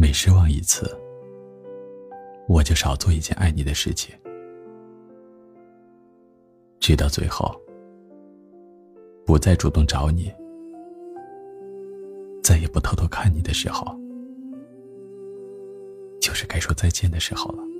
每失望一次，我就少做一件爱你的事情，直到最后，不再主动找你，再也不偷偷看你的时候，就是该说再见的时候了。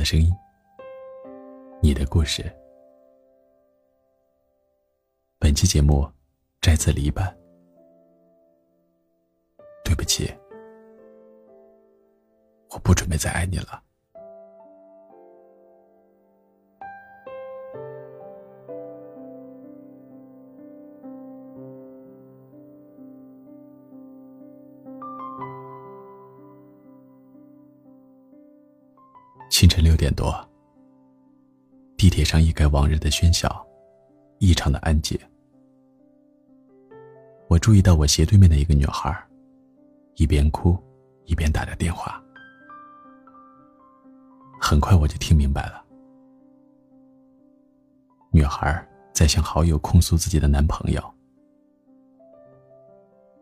的声音，你的故事。本期节目摘自篱笆。对不起，我不准备再爱你了。点多，地铁上一改往日的喧嚣，异常的安静。我注意到我斜对面的一个女孩，一边哭，一边打着电话。很快我就听明白了，女孩在向好友控诉自己的男朋友。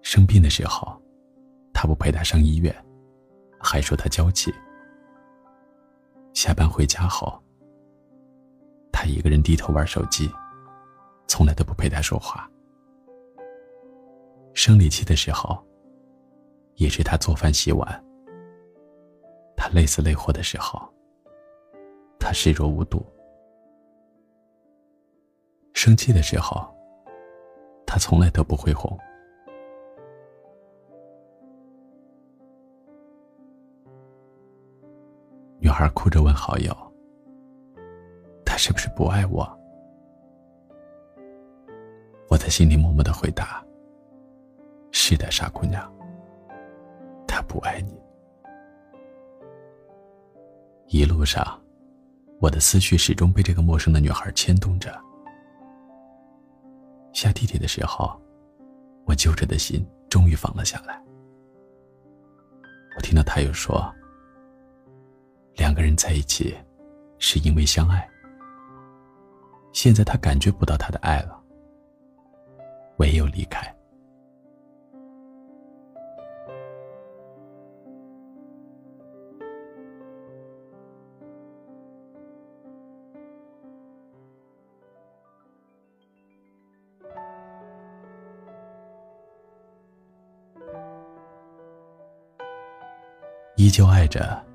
生病的时候，他不陪她上医院，还说她娇气。下班回家后，他一个人低头玩手机，从来都不陪她说话。生理期的时候，也是他做饭洗碗。他累死累活的时候，他视若无睹。生气的时候，他从来都不会哄。女孩哭着问好友：“他是不是不爱我？”我在心里默默的回答：“是的，傻姑娘，他不爱你。”一路上，我的思绪始终被这个陌生的女孩牵动着。下地铁的时候，我揪着的心终于放了下来。我听到他又说。两个人在一起，是因为相爱。现在他感觉不到他的爱了，唯有离开。依旧爱着。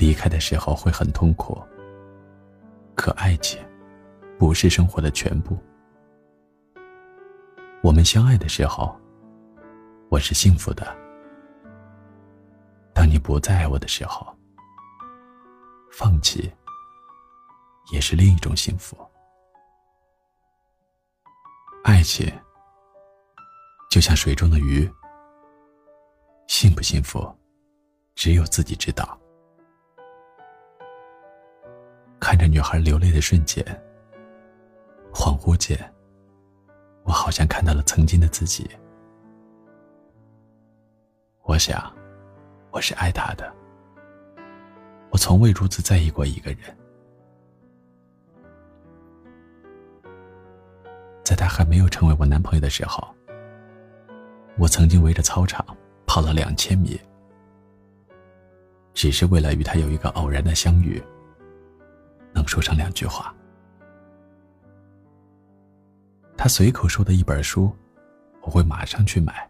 离开的时候会很痛苦，可爱情不是生活的全部。我们相爱的时候，我是幸福的。当你不再爱我的时候，放弃也是另一种幸福。爱情就像水中的鱼，幸不幸福，只有自己知道。着女孩流泪的瞬间，恍惚间，我好像看到了曾经的自己。我想，我是爱她的。我从未如此在意过一个人。在他还没有成为我男朋友的时候，我曾经围着操场跑了两千米，只是为了与他有一个偶然的相遇。能说上两句话。他随口说的一本书，我会马上去买。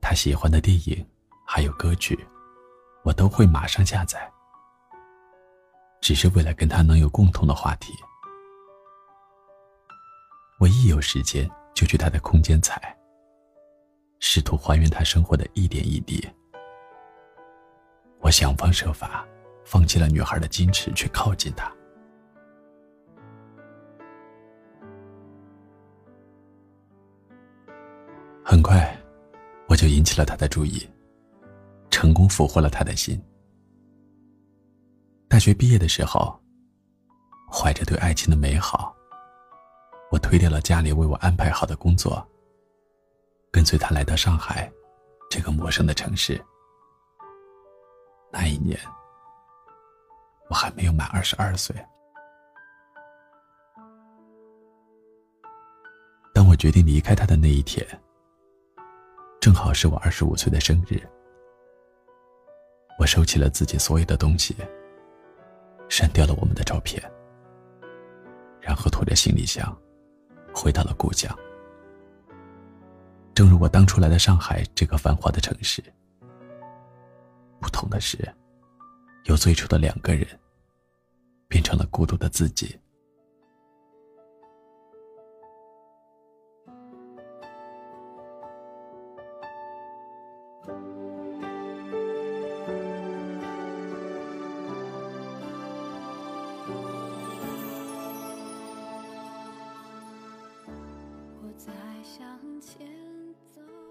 他喜欢的电影，还有歌曲，我都会马上下载。只是为了跟他能有共同的话题。我一有时间就去他的空间采，试图还原他生活的一点一滴。我想方设法。放弃了女孩的矜持，去靠近她。很快，我就引起了他的注意，成功俘获了他的心。大学毕业的时候，怀着对爱情的美好，我推掉了家里为我安排好的工作，跟随他来到上海这个陌生的城市。那一年，我还没有满二十二岁。当我决定离开他的那一天，正好是我二十五岁的生日。我收起了自己所有的东西，删掉了我们的照片，然后拖着行李箱，回到了故乡。正如我当初来到上海这个繁华的城市。不同的是，由最初的两个人，变成了孤独的自己。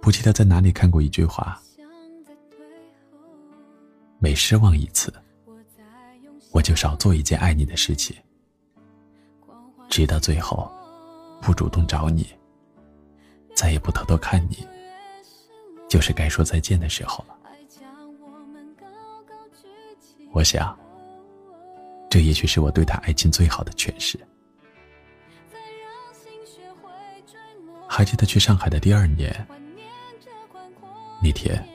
不记得在哪里看过一句话。每失望一次，就少做一件爱你的事情，直到最后，不主动找你，再也不偷偷看你，就是该说再见的时候了。我想，这也许是我对他爱情最好的诠释。还记得去上海的第二年，那天，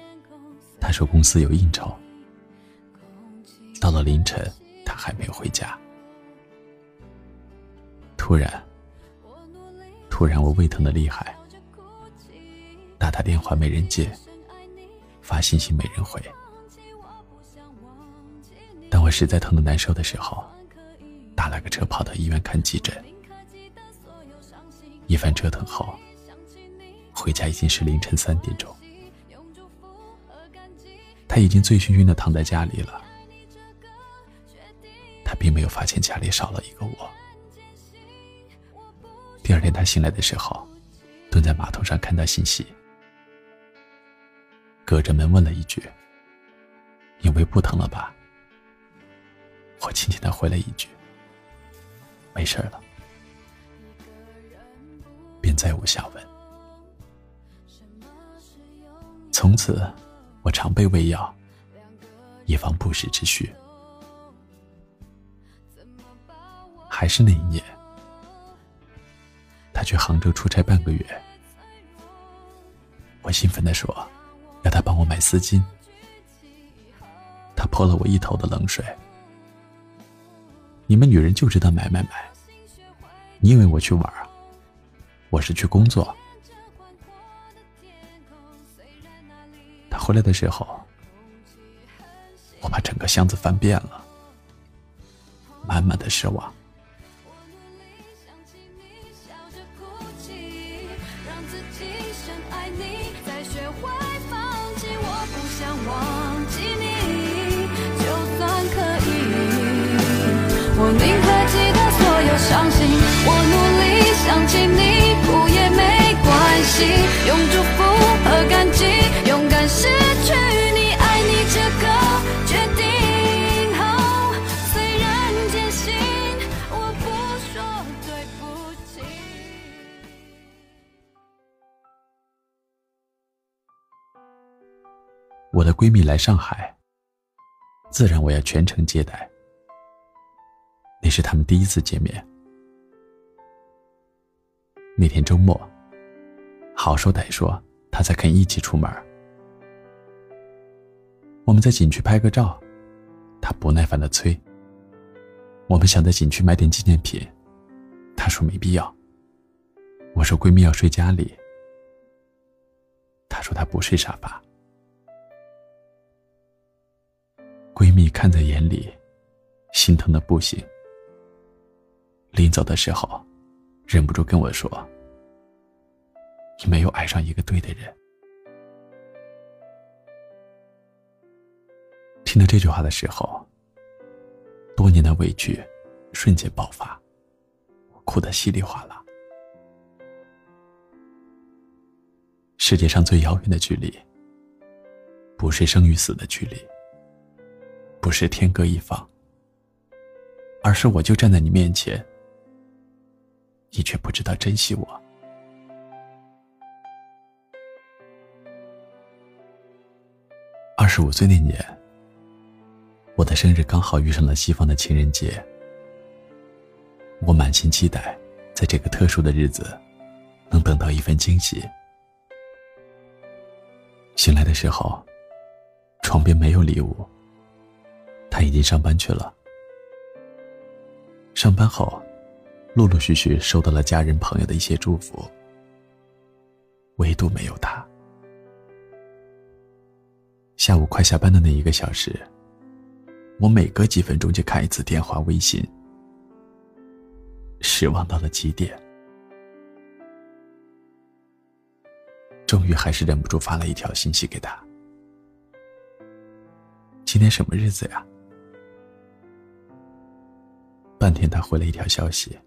他说公司有应酬。到了凌晨，他还没有回家。突然，突然我胃疼的厉害，打他电话没人接，发信息没人回。当我实在疼的难受的时候，打了个车跑到医院看急诊。一番折腾后，回家已经是凌晨三点钟，他已经醉醺醺的躺在家里了。他并没有发现家里少了一个我。第二天他醒来的时候，蹲在马桶上看到信息，隔着门问了一句：“因为不疼了吧？”我轻轻的回了一句：“没事了。”便再无下文。从此，我常备胃药，以防不时之需。还是那一年，他去杭州出差半个月，我兴奋地说：“要他帮我买丝巾。”他泼了我一头的冷水：“你们女人就知道买买买！你以为我去玩啊？我是去工作。”他回来的时候，我把整个箱子翻遍了，满满的失望。忘记你，就算可以我宁可记得所有伤心，我努力想起你，哭也没关系，用祝福和感激，我的闺蜜来上海，自然我要全程接待。那是他们第一次见面。那天周末，好说歹说，他才肯一起出门。我们在景区拍个照，他不耐烦的催。我们想在景区买点纪念品，他说没必要。我说闺蜜要睡家里，他说她不睡沙发。闺蜜看在眼里，心疼的不行。临走的时候，忍不住跟我说：“你没有爱上一个对的人。”听到这句话的时候，多年的委屈瞬间爆发，我哭得稀里哗啦。世界上最遥远的距离，不是生与死的距离，不是天各一方，而是我就站在你面前。你却不知道珍惜我。二十五岁那年，我的生日刚好遇上了西方的情人节，我满心期待，在这个特殊的日子，能等到一份惊喜。醒来的时候，床边没有礼物。他已经上班去了。上班后，陆陆续续收到了家人朋友的一些祝福，唯独没有他。下午快下班的那一个小时，我每隔几分钟就看一次电话、微信，失望到了极点。终于还是忍不住发了一条信息给他：“今天什么日子呀？”半天，他回了一条消息：“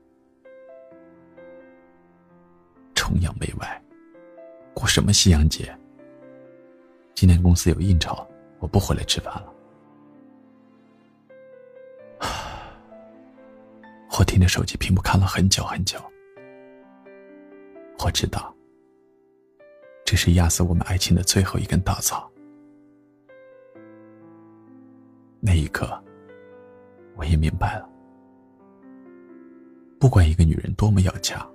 崇洋媚外，过什么西洋节？今天公司有应酬，我不回来吃饭了。”我盯着手机屏幕看了很久很久，我知道。这是压死我们爱情的最后一根稻草。那一刻，我也明白了，不管一个女人多么要强，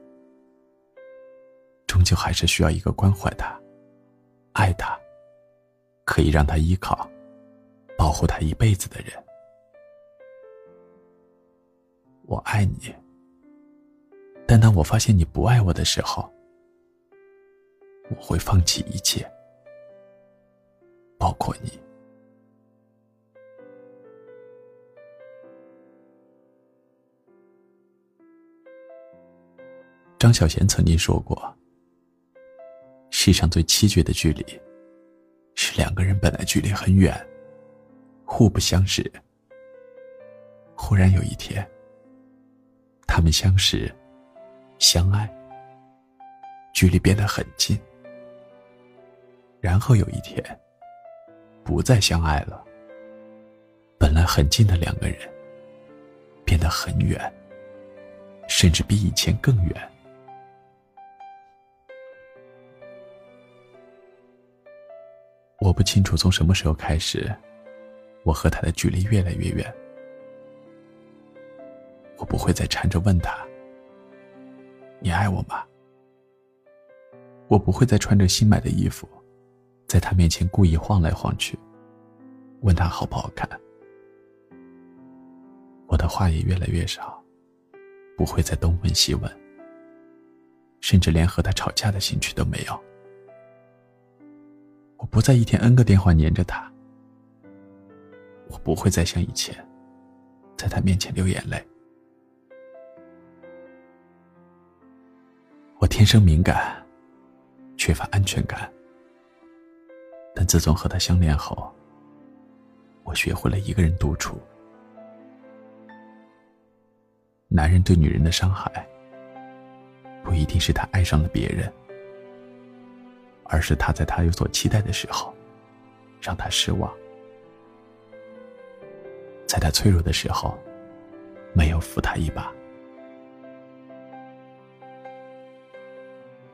终究还是需要一个关怀她、爱她、可以让她依靠、保护她一辈子的人。我爱你，但当我发现你不爱我的时候，我会放弃一切，包括你。张小娴曾经说过：“世上最凄绝的距离，是两个人本来距离很远，互不相识，忽然有一天，他们相识、相爱，距离变得很近。”然后有一天，不再相爱了。本来很近的两个人，变得很远，甚至比以前更远。我不清楚从什么时候开始，我和他的距离越来越远。我不会再缠着问他：“你爱我吗？”我不会再穿着新买的衣服。在他面前故意晃来晃去，问他好不好看。我的话也越来越少，不会再东问西问，甚至连和他吵架的兴趣都没有。我不再一天 N 个电话黏着他，我不会再像以前，在他面前流眼泪。我天生敏感，缺乏安全感。但自从和他相恋后，我学会了一个人独处。男人对女人的伤害，不一定是他爱上了别人，而是他在他有所期待的时候，让他失望；在他脆弱的时候，没有扶他一把。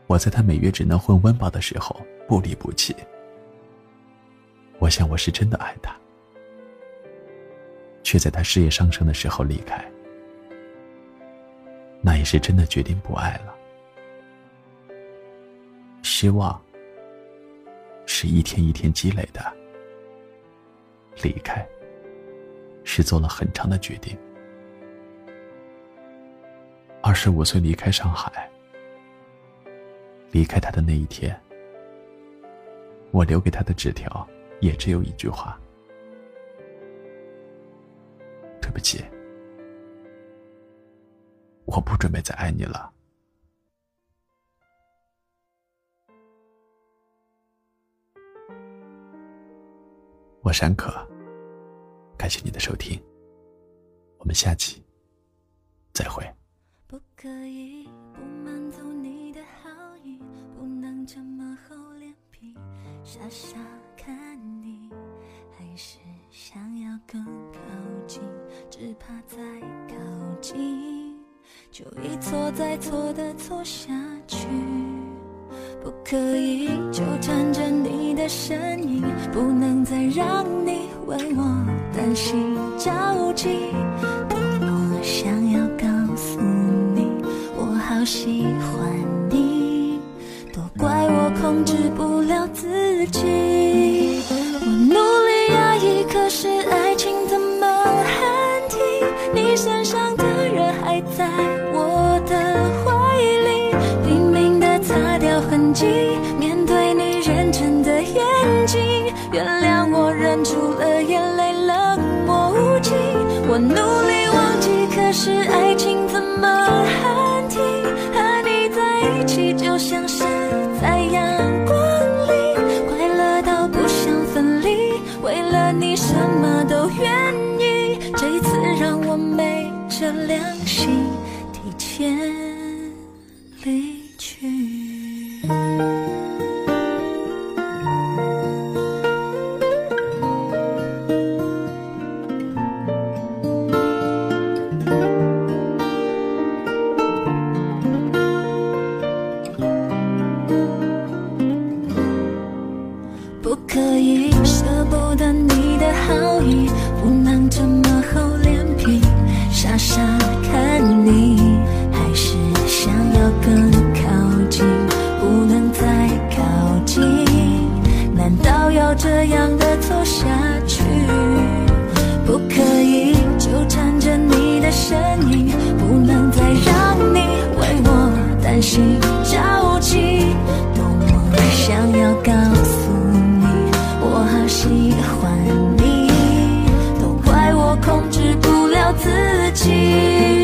我在他每月只能混温饱的时候不离不弃。我想我是真的爱他，却在他事业上升的时候离开，那也是真的决定不爱了。失望是一天一天积累的，离开是做了很长的决定。二十五岁离开上海，离开他的那一天，我留给他的纸条。也只有一句话：“对不起，我不准备再爱你了。”我山可，感谢你的收听，我们下期再会。不可以不满足你的好意，不能这么厚脸皮，傻傻看你，还是想要更靠近。只怕再靠近，就一错再错的错下去。可以纠缠着你的身影，不能再让你。为我担心着急，多么想要告诉你，我好喜欢你，都怪我控制不了自己。我努力压抑，可是爱情怎么喊停？你身上的热还在掉痕迹，面对你认真的眼睛，原谅我忍住了眼泪，冷漠无情。我努力忘记，可是爱情怎么喊停？和你在一起就像是在阳光里，快乐到不想分离，为了你什么都愿意。这一次让我昧着良心提前离去。这样的走下去？不可以纠缠着你的身影，不能再让你为我担心着急，多么想要告诉你，我好喜欢你，都怪我控制不了自己。